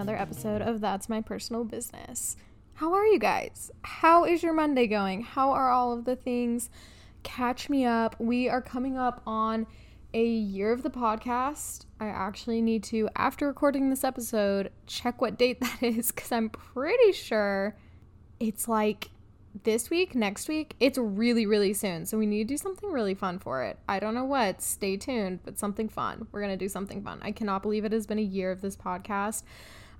another episode of That's My Personal Business. How are you guys? How is your Monday going? How are all of the things? Catch me up. We are coming up on a year of the podcast. I actually need to, after recording this episode, check what date that is because I'm pretty sure it's like this week, next week. It's really, really soon. So we need to do something really fun for it. I don't know what. Stay tuned, but something fun. We're going to do something fun. I cannot believe it has been a year of this podcast.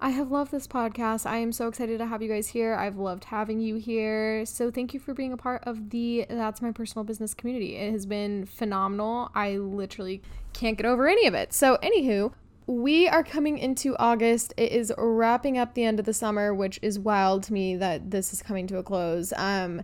I have loved this podcast. I am so excited to have you guys here. I've loved having you here. So thank you for being a part of the That's My Personal Business community. It has been phenomenal. I literally can't get over any of it. So, anywho, we are coming into August. It is wrapping up the end of the summer, which is wild to me that this is coming to a close. Um,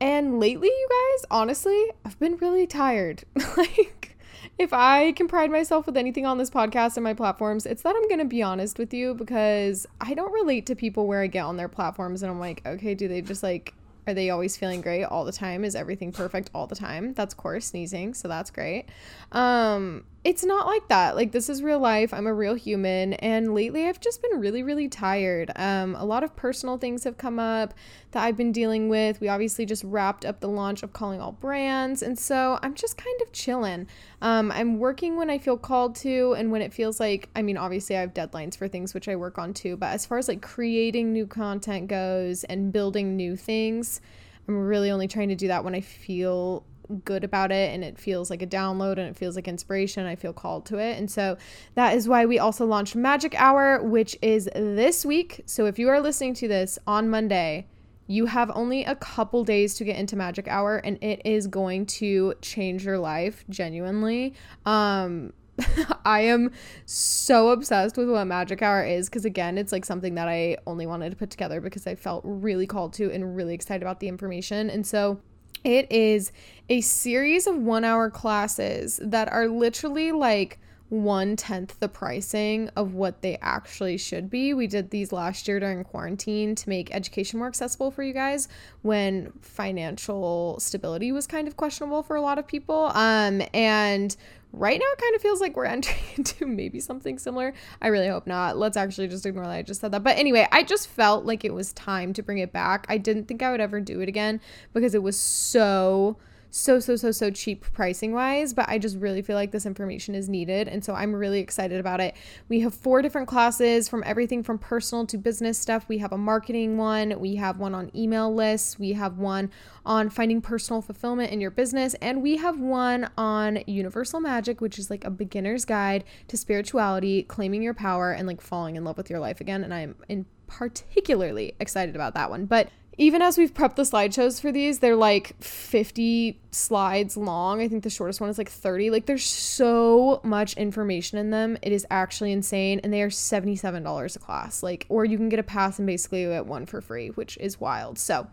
and lately, you guys, honestly, I've been really tired. like, if I can pride myself with anything on this podcast and my platforms, it's that I'm going to be honest with you because I don't relate to people where I get on their platforms and I'm like, okay, do they just like are they always feeling great all the time? Is everything perfect all the time? That's course sneezing, so that's great. Um, it's not like that. Like this is real life. I'm a real human, and lately I've just been really, really tired. Um, a lot of personal things have come up that I've been dealing with. We obviously just wrapped up the launch of Calling All Brands, and so I'm just kind of chilling. Um, I'm working when I feel called to, and when it feels like. I mean, obviously I have deadlines for things which I work on too, but as far as like creating new content goes and building new things, I'm really only trying to do that when I feel good about it and it feels like a download and it feels like inspiration. I feel called to it. And so that is why we also launched Magic Hour, which is this week. So if you are listening to this on Monday, you have only a couple days to get into Magic Hour and it is going to change your life genuinely. Um I am so obsessed with what Magic Hour is because, again, it's like something that I only wanted to put together because I felt really called to and really excited about the information. And so it is a series of one hour classes that are literally like one tenth the pricing of what they actually should be. We did these last year during quarantine to make education more accessible for you guys when financial stability was kind of questionable for a lot of people. Um, and right now it kind of feels like we're entering into maybe something similar. I really hope not. Let's actually just ignore that I just said that. But anyway, I just felt like it was time to bring it back. I didn't think I would ever do it again because it was so so so so so cheap pricing wise but i just really feel like this information is needed and so i'm really excited about it. We have four different classes from everything from personal to business stuff. We have a marketing one we have one on email lists we have one on finding personal fulfillment in your business and we have one on universal magic which is like a beginner's guide to spirituality claiming your power and like falling in love with your life again and i'm in particularly excited about that one. But even as we've prepped the slideshows for these, they're like 50 slides long. I think the shortest one is like 30. Like there's so much information in them. It is actually insane. And they are $77 a class. Like, or you can get a pass and basically get one for free, which is wild. So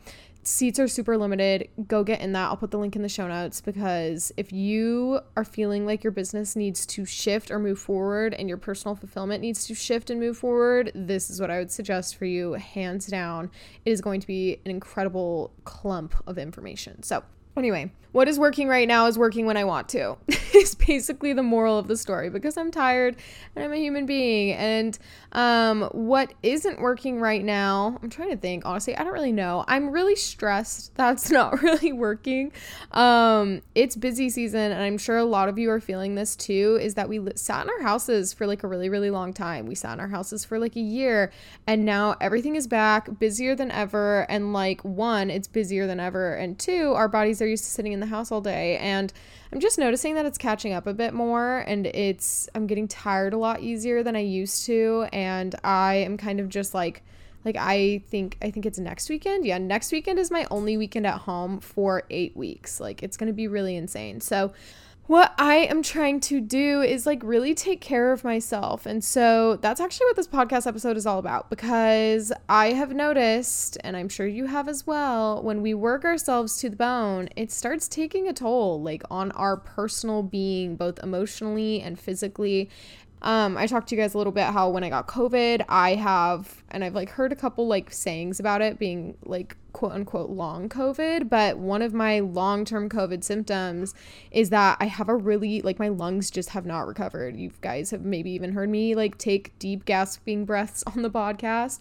seats are super limited. Go get in that. I'll put the link in the show notes because if you are feeling like your business needs to shift or move forward and your personal fulfillment needs to shift and move forward, this is what I would suggest for you, hands down. It is going to be an incredible clump of information. So, Anyway, what is working right now is working when I want to. is basically the moral of the story because I'm tired and I'm a human being. And um, what isn't working right now, I'm trying to think. Honestly, I don't really know. I'm really stressed. That's not really working. Um, it's busy season, and I'm sure a lot of you are feeling this too. Is that we sat in our houses for like a really, really long time. We sat in our houses for like a year, and now everything is back, busier than ever. And like one, it's busier than ever, and two, our bodies are used to sitting in the house all day and I'm just noticing that it's catching up a bit more and it's I'm getting tired a lot easier than I used to and I am kind of just like like I think I think it's next weekend. Yeah, next weekend is my only weekend at home for 8 weeks. Like it's going to be really insane. So what I am trying to do is like really take care of myself. And so that's actually what this podcast episode is all about because I have noticed, and I'm sure you have as well, when we work ourselves to the bone, it starts taking a toll like on our personal being, both emotionally and physically. Um, I talked to you guys a little bit how when I got COVID, I have, and I've like heard a couple like sayings about it being like quote unquote long COVID, but one of my long term COVID symptoms is that I have a really, like, my lungs just have not recovered. You guys have maybe even heard me like take deep gasping breaths on the podcast.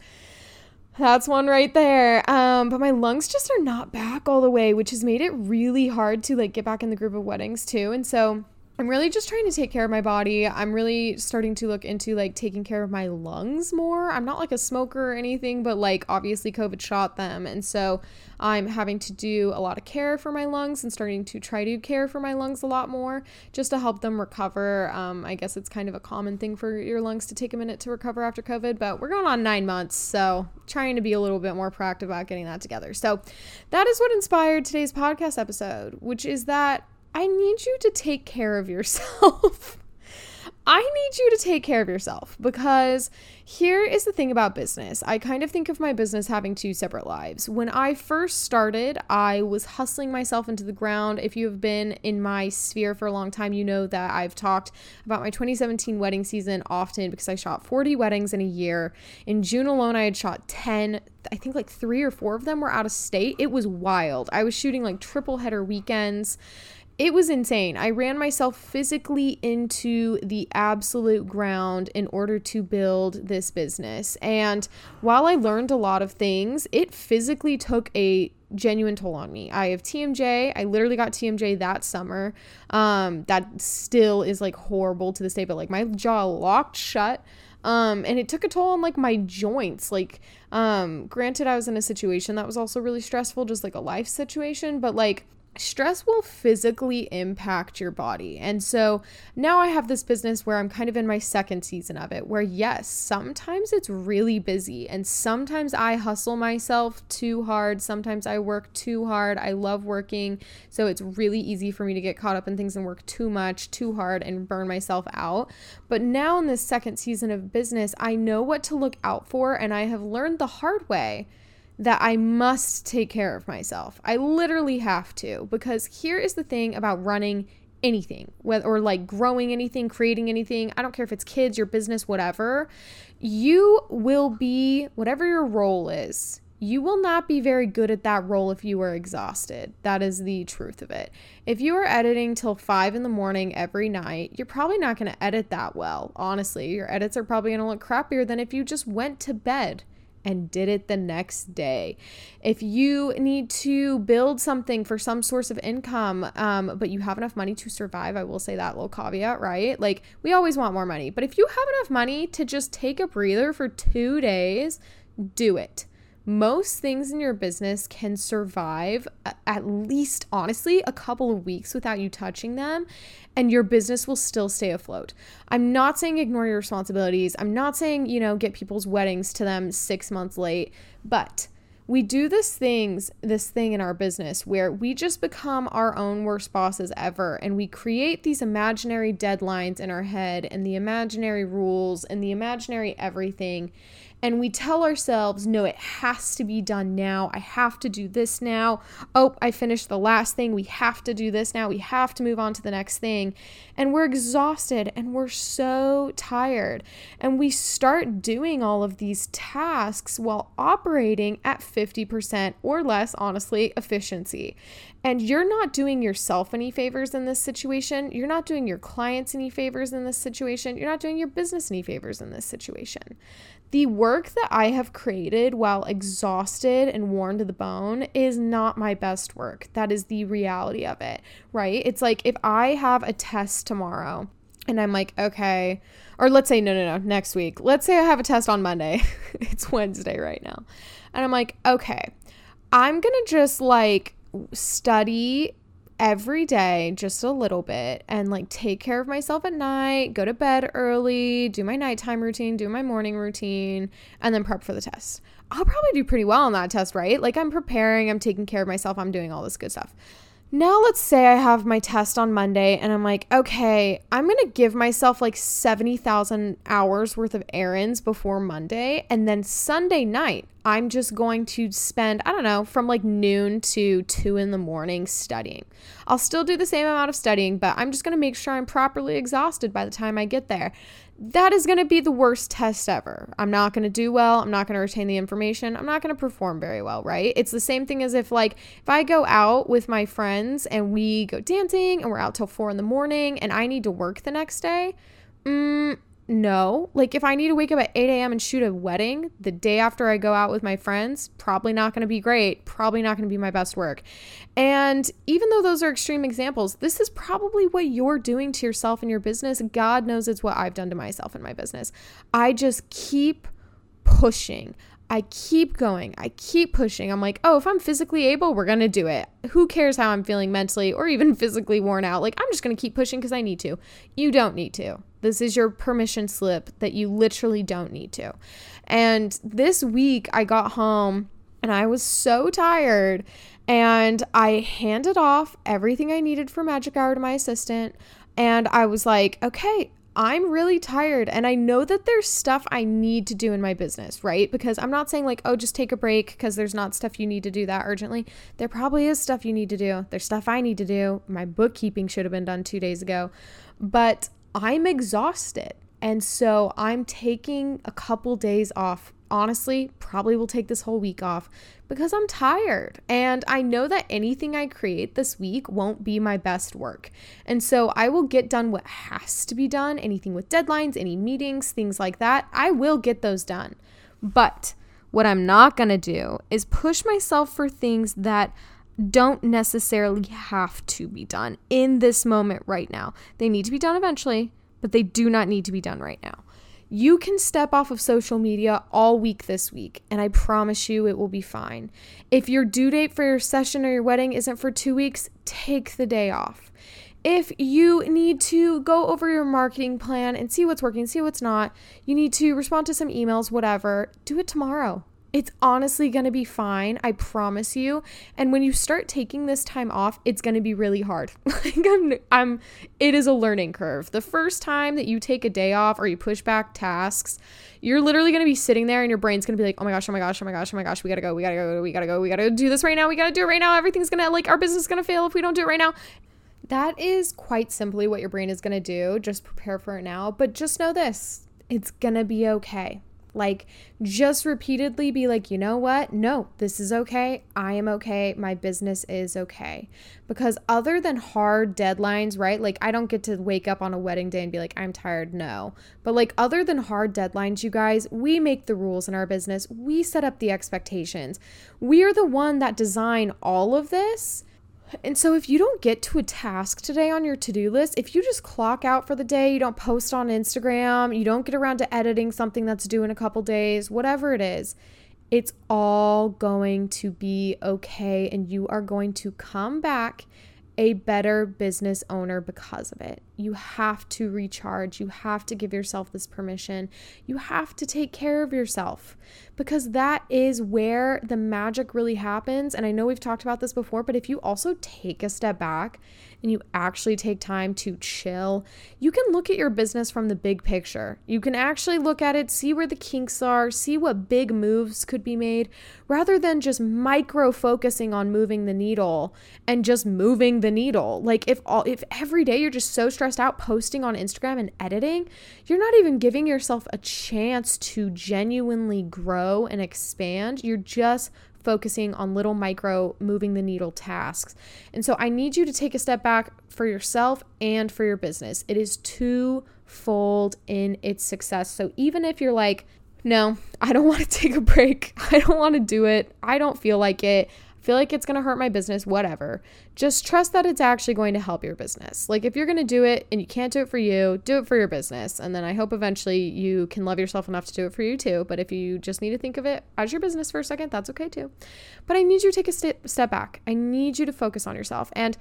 That's one right there. Um, but my lungs just are not back all the way, which has made it really hard to like get back in the group of weddings too. And so I'm really just trying to take care of my body. I'm really starting to look into like taking care of my lungs more. I'm not like a smoker or anything, but like obviously COVID shot them. And so I'm having to do a lot of care for my lungs and starting to try to care for my lungs a lot more just to help them recover. Um, I guess it's kind of a common thing for your lungs to take a minute to recover after COVID, but we're going on nine months. So trying to be a little bit more proactive about getting that together. So that is what inspired today's podcast episode, which is that I need you to take care of yourself. I need you to take care of yourself because here is the thing about business. I kind of think of my business having two separate lives. When I first started, I was hustling myself into the ground. If you have been in my sphere for a long time, you know that I've talked about my 2017 wedding season often because I shot 40 weddings in a year. In June alone, I had shot 10. I think like three or four of them were out of state. It was wild. I was shooting like triple header weekends it was insane. I ran myself physically into the absolute ground in order to build this business. And while I learned a lot of things, it physically took a genuine toll on me. I have TMJ. I literally got TMJ that summer. Um, that still is like horrible to this day, but like my jaw locked shut. Um, and it took a toll on like my joints. Like, um, granted, I was in a situation that was also really stressful, just like a life situation, but like stress will physically impact your body. And so now I have this business where I'm kind of in my second season of it, where yes, sometimes it's really busy and sometimes I hustle myself too hard. Sometimes I work too hard. I love working. So it's really easy for me to get caught up in things and work too much, too hard, and burn myself out. But now in this second season of business, I know what to look out for and I have learned the hard way that I must take care of myself. I literally have to because here is the thing about running anything, or like growing anything, creating anything. I don't care if it's kids, your business, whatever. You will be whatever your role is. You will not be very good at that role if you are exhausted. That is the truth of it. If you are editing till five in the morning every night, you're probably not going to edit that well. Honestly, your edits are probably going to look crappier than if you just went to bed and did it the next day. If you need to build something for some source of income, um, but you have enough money to survive, I will say that little caveat, right? Like, we always want more money, but if you have enough money to just take a breather for two days, do it most things in your business can survive at least, honestly, a couple of weeks without you touching them, and your business will still stay afloat. I'm not saying ignore your responsibilities. I'm not saying, you know, get people's weddings to them six months late, but we do this things this thing in our business where we just become our own worst bosses ever and we create these imaginary deadlines in our head and the imaginary rules and the imaginary everything and we tell ourselves, no, it has to be done now. I have to do this now. Oh, I finished the last thing. We have to do this now. We have to move on to the next thing. And we're exhausted and we're so tired. And we start doing all of these tasks while operating at 50% or less, honestly, efficiency. And you're not doing yourself any favors in this situation. You're not doing your clients any favors in this situation. You're not doing your business any favors in this situation. The work that I have created while exhausted and worn to the bone is not my best work. That is the reality of it, right? It's like if I have a test tomorrow and I'm like, okay, or let's say, no, no, no, next week. Let's say I have a test on Monday. it's Wednesday right now. And I'm like, okay, I'm going to just like study every day just a little bit and like take care of myself at night, go to bed early, do my nighttime routine, do my morning routine, and then prep for the test. I'll probably do pretty well on that test, right? Like I'm preparing, I'm taking care of myself, I'm doing all this good stuff. Now, let's say I have my test on Monday and I'm like, okay, I'm going to give myself like 70,000 hours worth of errands before Monday. And then Sunday night, I'm just going to spend, I don't know, from like noon to two in the morning studying. I'll still do the same amount of studying, but I'm just going to make sure I'm properly exhausted by the time I get there. That is going to be the worst test ever. I'm not going to do well. I'm not going to retain the information. I'm not going to perform very well, right? It's the same thing as if, like, if I go out with my friends and we go dancing and we're out till four in the morning and I need to work the next day. Mm, no. Like, if I need to wake up at 8 a.m. and shoot a wedding the day after I go out with my friends, probably not going to be great. Probably not going to be my best work. And even though those are extreme examples, this is probably what you're doing to yourself and your business. God knows it's what I've done to myself in my business. I just keep pushing. I keep going. I keep pushing. I'm like, oh, if I'm physically able, we're going to do it. Who cares how I'm feeling mentally or even physically worn out? Like, I'm just going to keep pushing because I need to. You don't need to. This is your permission slip that you literally don't need to. And this week, I got home and I was so tired. And I handed off everything I needed for Magic Hour to my assistant. And I was like, okay, I'm really tired and I know that there's stuff I need to do in my business, right? Because I'm not saying like, oh, just take a break because there's not stuff you need to do that urgently. There probably is stuff you need to do. There's stuff I need to do. My bookkeeping should have been done two days ago, but I'm exhausted. And so I'm taking a couple days off honestly probably will take this whole week off because I'm tired. And I know that anything I create this week won't be my best work. And so I will get done what has to be done, anything with deadlines, any meetings, things like that. I will get those done. But what I'm not going to do is push myself for things that don't necessarily have to be done in this moment right now. They need to be done eventually, but they do not need to be done right now. You can step off of social media all week this week, and I promise you it will be fine. If your due date for your session or your wedding isn't for two weeks, take the day off. If you need to go over your marketing plan and see what's working, see what's not, you need to respond to some emails, whatever, do it tomorrow. It's honestly going to be fine. I promise you. And when you start taking this time off, it's going to be really hard. like I'm, I'm, it is a learning curve. The first time that you take a day off or you push back tasks, you're literally going to be sitting there and your brain's going to be like, oh my gosh, oh my gosh, oh my gosh, oh my gosh, we got to go, we got to go, we got to go, we got to do this right now, we got to do it right now. Everything's going to, like, our business is going to fail if we don't do it right now. That is quite simply what your brain is going to do. Just prepare for it now. But just know this it's going to be okay. Like, just repeatedly be like, you know what? No, this is okay. I am okay. My business is okay. Because other than hard deadlines, right? Like, I don't get to wake up on a wedding day and be like, I'm tired. No. But like, other than hard deadlines, you guys, we make the rules in our business. We set up the expectations. We are the one that design all of this. And so, if you don't get to a task today on your to do list, if you just clock out for the day, you don't post on Instagram, you don't get around to editing something that's due in a couple days, whatever it is, it's all going to be okay. And you are going to come back a better business owner because of it. You have to recharge. You have to give yourself this permission. You have to take care of yourself because that is where the magic really happens. And I know we've talked about this before, but if you also take a step back and you actually take time to chill, you can look at your business from the big picture. You can actually look at it, see where the kinks are, see what big moves could be made, rather than just micro focusing on moving the needle and just moving the needle. Like if all if every day you're just so stressed out posting on Instagram and editing, you're not even giving yourself a chance to genuinely grow and expand. You're just focusing on little micro moving the needle tasks. And so I need you to take a step back for yourself and for your business. It is twofold in its success. So even if you're like, no, I don't want to take a break. I don't want to do it. I don't feel like it feel like it's going to hurt my business, whatever. Just trust that it's actually going to help your business. Like if you're going to do it and you can't do it for you, do it for your business. And then I hope eventually you can love yourself enough to do it for you too. But if you just need to think of it as your business for a second, that's okay too. But I need you to take a st- step back. I need you to focus on yourself. And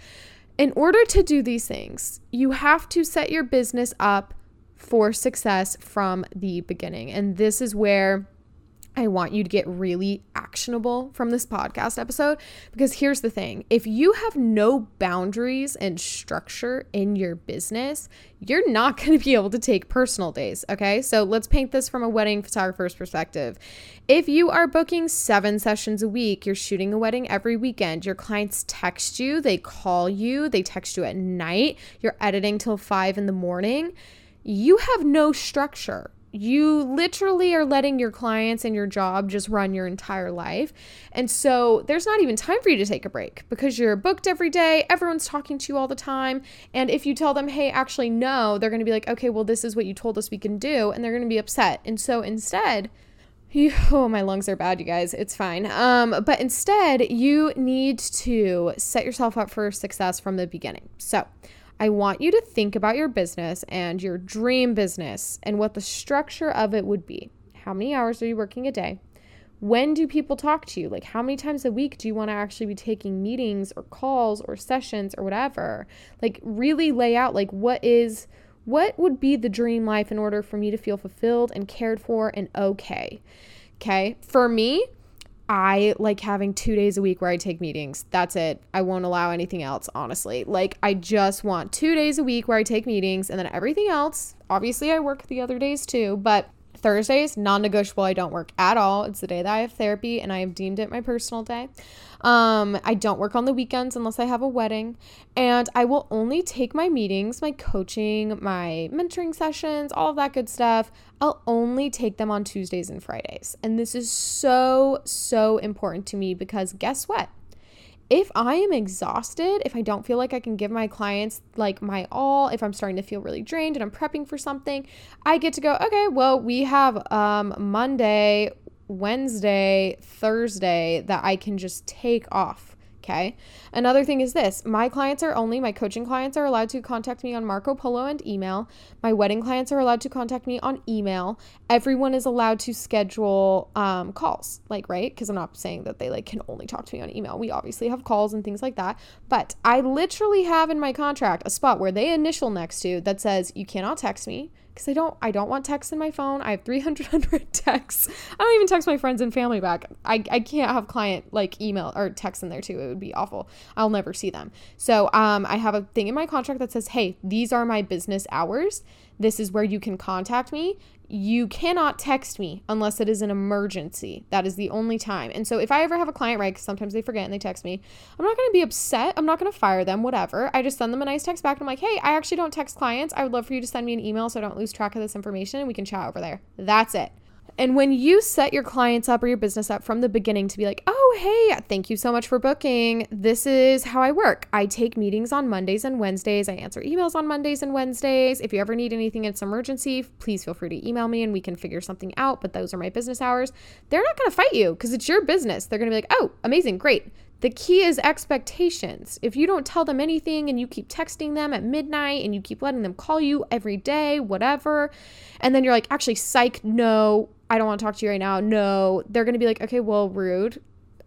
in order to do these things, you have to set your business up for success from the beginning. And this is where I want you to get really actionable from this podcast episode because here's the thing if you have no boundaries and structure in your business, you're not going to be able to take personal days. Okay. So let's paint this from a wedding photographer's perspective. If you are booking seven sessions a week, you're shooting a wedding every weekend, your clients text you, they call you, they text you at night, you're editing till five in the morning, you have no structure you literally are letting your clients and your job just run your entire life. And so there's not even time for you to take a break because you're booked every day. Everyone's talking to you all the time. And if you tell them, hey, actually, no, they're going to be like, okay, well, this is what you told us we can do. And they're going to be upset. And so instead, you, oh, my lungs are bad, you guys. It's fine. Um, but instead, you need to set yourself up for success from the beginning. So, I want you to think about your business and your dream business and what the structure of it would be. How many hours are you working a day? When do people talk to you? Like, how many times a week do you want to actually be taking meetings or calls or sessions or whatever? Like, really lay out, like, what is, what would be the dream life in order for me to feel fulfilled and cared for and okay? Okay. For me, I like having two days a week where I take meetings. That's it. I won't allow anything else, honestly. Like, I just want two days a week where I take meetings and then everything else. Obviously, I work the other days too, but Thursdays, non negotiable. I don't work at all. It's the day that I have therapy and I have deemed it my personal day. Um, I don't work on the weekends unless I have a wedding. And I will only take my meetings, my coaching, my mentoring sessions, all of that good stuff. I'll only take them on Tuesdays and Fridays. And this is so, so important to me because guess what? If I am exhausted, if I don't feel like I can give my clients like my all, if I'm starting to feel really drained and I'm prepping for something, I get to go, okay, well, we have um Monday, Wednesday, Thursday that I can just take off Okay. Another thing is this my clients are only, my coaching clients are allowed to contact me on Marco Polo and email. My wedding clients are allowed to contact me on email. Everyone is allowed to schedule um, calls, like, right? Because I'm not saying that they like can only talk to me on email. We obviously have calls and things like that. But I literally have in my contract a spot where they initial next to that says, you cannot text me because I don't I don't want texts in my phone. I have 300 texts. I don't even text my friends and family back. I, I can't have client like email or text in there too. It would be awful. I'll never see them. So um I have a thing in my contract that says, "Hey, these are my business hours. This is where you can contact me you cannot text me unless it is an emergency. That is the only time. And so if I ever have a client, right, because sometimes they forget and they text me, I'm not going to be upset. I'm not going to fire them, whatever. I just send them a nice text back and I'm like, hey, I actually don't text clients. I would love for you to send me an email so I don't lose track of this information and we can chat over there. That's it. And when you set your clients up or your business up from the beginning to be like, oh, hey, thank you so much for booking. This is how I work. I take meetings on Mondays and Wednesdays. I answer emails on Mondays and Wednesdays. If you ever need anything, it's emergency, please feel free to email me and we can figure something out. But those are my business hours. They're not going to fight you because it's your business. They're going to be like, oh, amazing, great. The key is expectations. If you don't tell them anything and you keep texting them at midnight and you keep letting them call you every day, whatever, and then you're like, actually, psych, no, I don't want to talk to you right now. No, they're going to be like, okay, well, rude.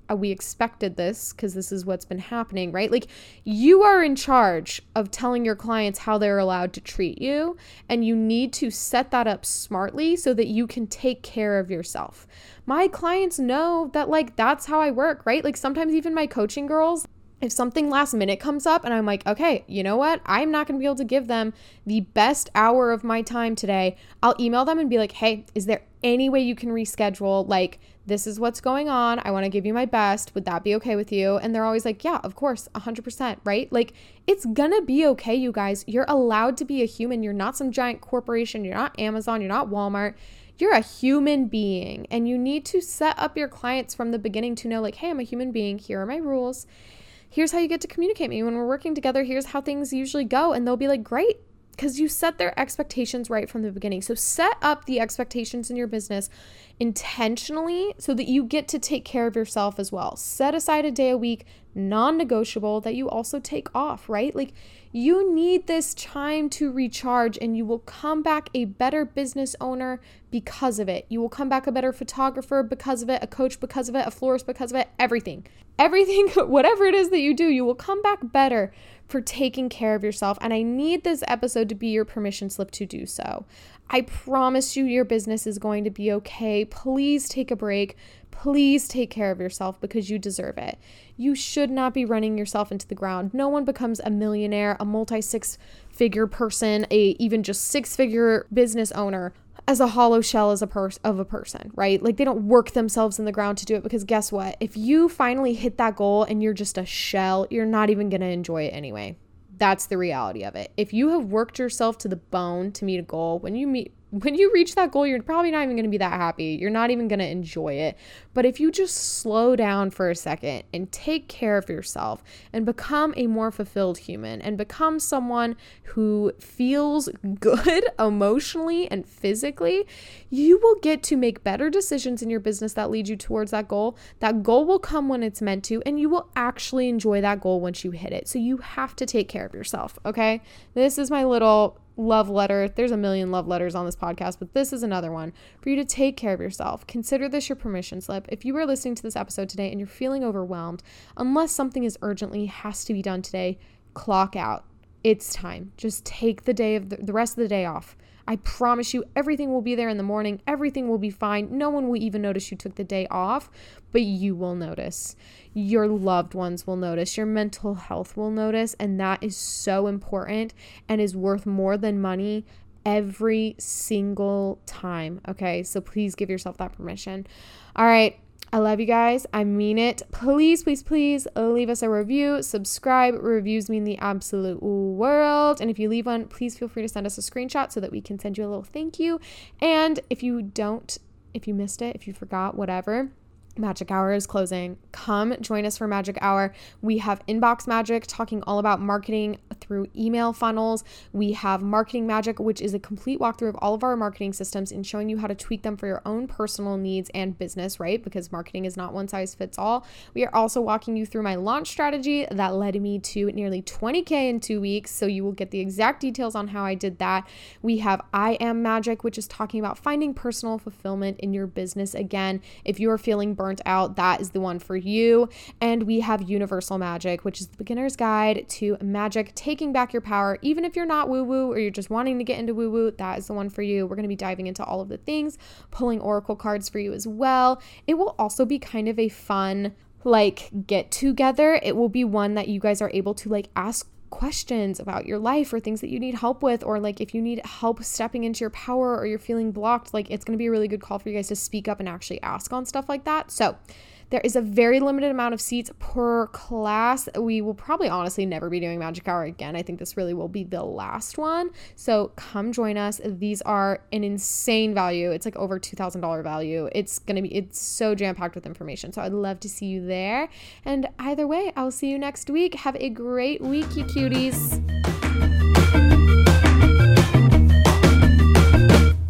Uh, we expected this because this is what's been happening, right? Like, you are in charge of telling your clients how they're allowed to treat you, and you need to set that up smartly so that you can take care of yourself. My clients know that, like, that's how I work, right? Like, sometimes even my coaching girls, if something last minute comes up and I'm like, okay, you know what? I'm not going to be able to give them the best hour of my time today. I'll email them and be like, hey, is there any way you can reschedule? Like, this is what's going on. I want to give you my best. Would that be okay with you? And they're always like, yeah, of course, 100%, right? Like, it's going to be okay, you guys. You're allowed to be a human. You're not some giant corporation. You're not Amazon. You're not Walmart. You're a human being. And you need to set up your clients from the beginning to know, like, hey, I'm a human being. Here are my rules here's how you get to communicate me when we're working together here's how things usually go and they'll be like great because you set their expectations right from the beginning so set up the expectations in your business intentionally so that you get to take care of yourself as well set aside a day a week non-negotiable that you also take off right like you need this time to recharge and you will come back a better business owner because of it. You will come back a better photographer because of it, a coach because of it, a florist because of it, everything. Everything, whatever it is that you do, you will come back better for taking care of yourself. And I need this episode to be your permission slip to do so. I promise you, your business is going to be okay. Please take a break. Please take care of yourself because you deserve it. You should not be running yourself into the ground. No one becomes a millionaire, a multi six figure person, a even just six figure business owner as a hollow shell as a pers- of a person, right? Like they don't work themselves in the ground to do it because guess what? If you finally hit that goal and you're just a shell, you're not even going to enjoy it anyway. That's the reality of it. If you have worked yourself to the bone to meet a goal, when you meet when you reach that goal, you're probably not even going to be that happy. You're not even going to enjoy it. But if you just slow down for a second and take care of yourself and become a more fulfilled human and become someone who feels good emotionally and physically, you will get to make better decisions in your business that lead you towards that goal. That goal will come when it's meant to, and you will actually enjoy that goal once you hit it. So you have to take care of yourself, okay? This is my little love letter. There's a million love letters on this podcast, but this is another one for you to take care of yourself. Consider this your permission slip. If you are listening to this episode today and you're feeling overwhelmed, unless something is urgently has to be done today, clock out. It's time. Just take the day of the, the rest of the day off. I promise you, everything will be there in the morning. Everything will be fine. No one will even notice you took the day off, but you will notice. Your loved ones will notice. Your mental health will notice. And that is so important and is worth more than money every single time. Okay. So please give yourself that permission. All right. I love you guys. I mean it. Please, please, please leave us a review, subscribe. Reviews mean the absolute world. And if you leave one, please feel free to send us a screenshot so that we can send you a little thank you. And if you don't, if you missed it, if you forgot, whatever, Magic Hour is closing. Come join us for Magic Hour. We have Inbox Magic talking all about marketing through email funnels. We have Marketing Magic, which is a complete walkthrough of all of our marketing systems and showing you how to tweak them for your own personal needs and business, right? Because marketing is not one size fits all. We are also walking you through my launch strategy that led me to nearly 20K in two weeks. So you will get the exact details on how I did that. We have I Am Magic, which is talking about finding personal fulfillment in your business. Again, if you are feeling burnt burnt out, that is the one for you. And we have Universal Magic, which is the beginner's guide to magic, taking back your power. Even if you're not woo woo or you're just wanting to get into woo woo, that is the one for you. We're going to be diving into all of the things, pulling oracle cards for you as well. It will also be kind of a fun, like get together. It will be one that you guys are able to like ask questions about your life or things that you need help with, or like if you need help stepping into your power or you're feeling blocked, like it's going to be a really good call for you guys to speak up and actually ask on stuff like that. So, there is a very limited amount of seats per class. We will probably honestly never be doing Magic Hour again. I think this really will be the last one. So come join us. These are an insane value. It's like over $2,000 value. It's going to be, it's so jam packed with information. So I'd love to see you there. And either way, I'll see you next week. Have a great week, you cuties.